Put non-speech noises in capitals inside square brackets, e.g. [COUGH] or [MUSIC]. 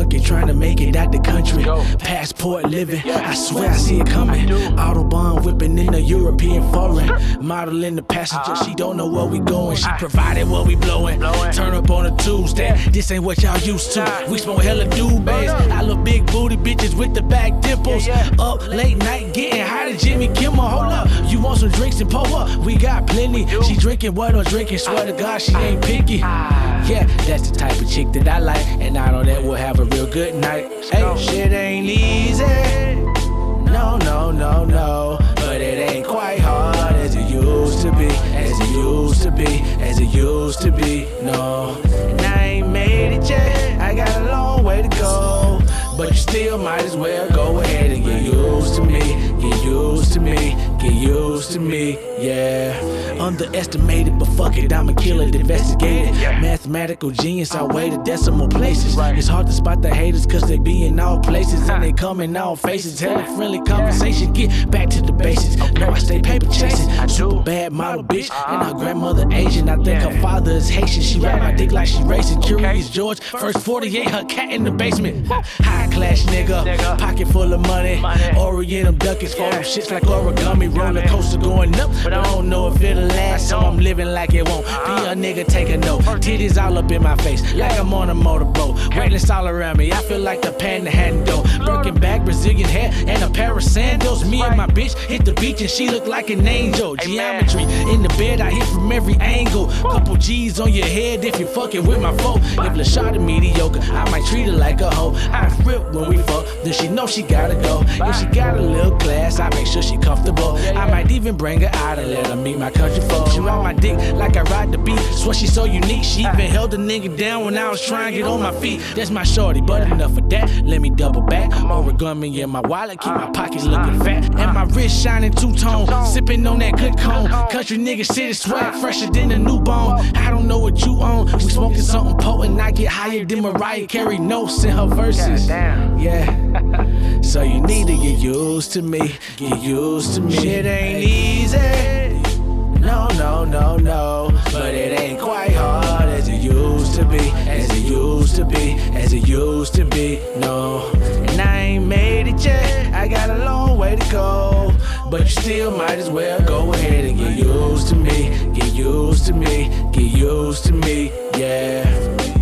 bucket, trying to make it out the country. Passport living, I swear I see it coming. Autobahn whipping in the European foreign. [LAUGHS] Modeling the passenger, she don't know where we going. She provided what we blowing. Turn up on a Tuesday, this ain't what y'all used to. We smoke hella doobies. I love big booty bitches with the back dimples. Up late night getting high to Jimmy Kimmel. Hold up, you want some drinks and pull up? We got plenty. She drinking what I'm drinking. Swear to God, she ain't picky. Yeah, that's the type of chick that I like, and I know that we'll have a real good night. Hey, shit ain't easy. No, no, no, no. But it ain't quite hard as it used to be, as it used to be, as it used to be. No, it yet. I got a long way to go. But you still might as well go ahead and get used to me, get used to me, get used to me, yeah. Underestimated, but fuck it, I'ma a killer, investigated. Mathematical genius, I weigh the decimal places. It's hard to spot the haters, cause they be in all places and they come in all faces. Hella friendly conversation, get back to the basics. No, I stay paper chasing. Super bad model bitch, and her grandmother Asian. I think her father is Haitian. She ride my dick like she racing. Curious George, first 48, her cat in the basement. High class nigga, pocket full of money. Oriental duckets, fold them shits like origami. Roller coaster going up, but I don't know if it'll last, so I'm living like it won't. Be a nigga, take a note. Titties all up in my face, like I'm on a motorboat. Weightless all around me, I feel like the panhandle. Broken back, Brazilian hair, and a pair of sandals. Me and my bitch hit the beach, and she look like an angel. Geometry in the bed, I hit from every angle. Couple G's on your head if you're fucking with my foe. If LaShada mediocre, I might treat her like a hoe. I rip when we fuck, then she know she gotta go. If she got a little class, I make sure she comfortable. I might even bring her out and let her meet my country folks. She ride my dick like I ride the beat. Swear she's so unique. She even held a nigga down when I was trying to get on my feet. That's my shorty, but enough of that. Let me double back. Origami in my wallet, keep my pockets looking fat. And my wrist shining two tone, sipping on that good cone. Country nigga shit is swag, fresher than a new bone. I don't know what you own. We smoking something potent, I get higher than Mariah Carey notes in her verses. Yeah. So you need to get used to me, get used to me. Shit ain't easy. No, no, no, no. But it ain't quite hard as it used to be, as it used to be, as it used to be. No. But you still might as well go ahead and get used to me, get used to me, get used to me, yeah.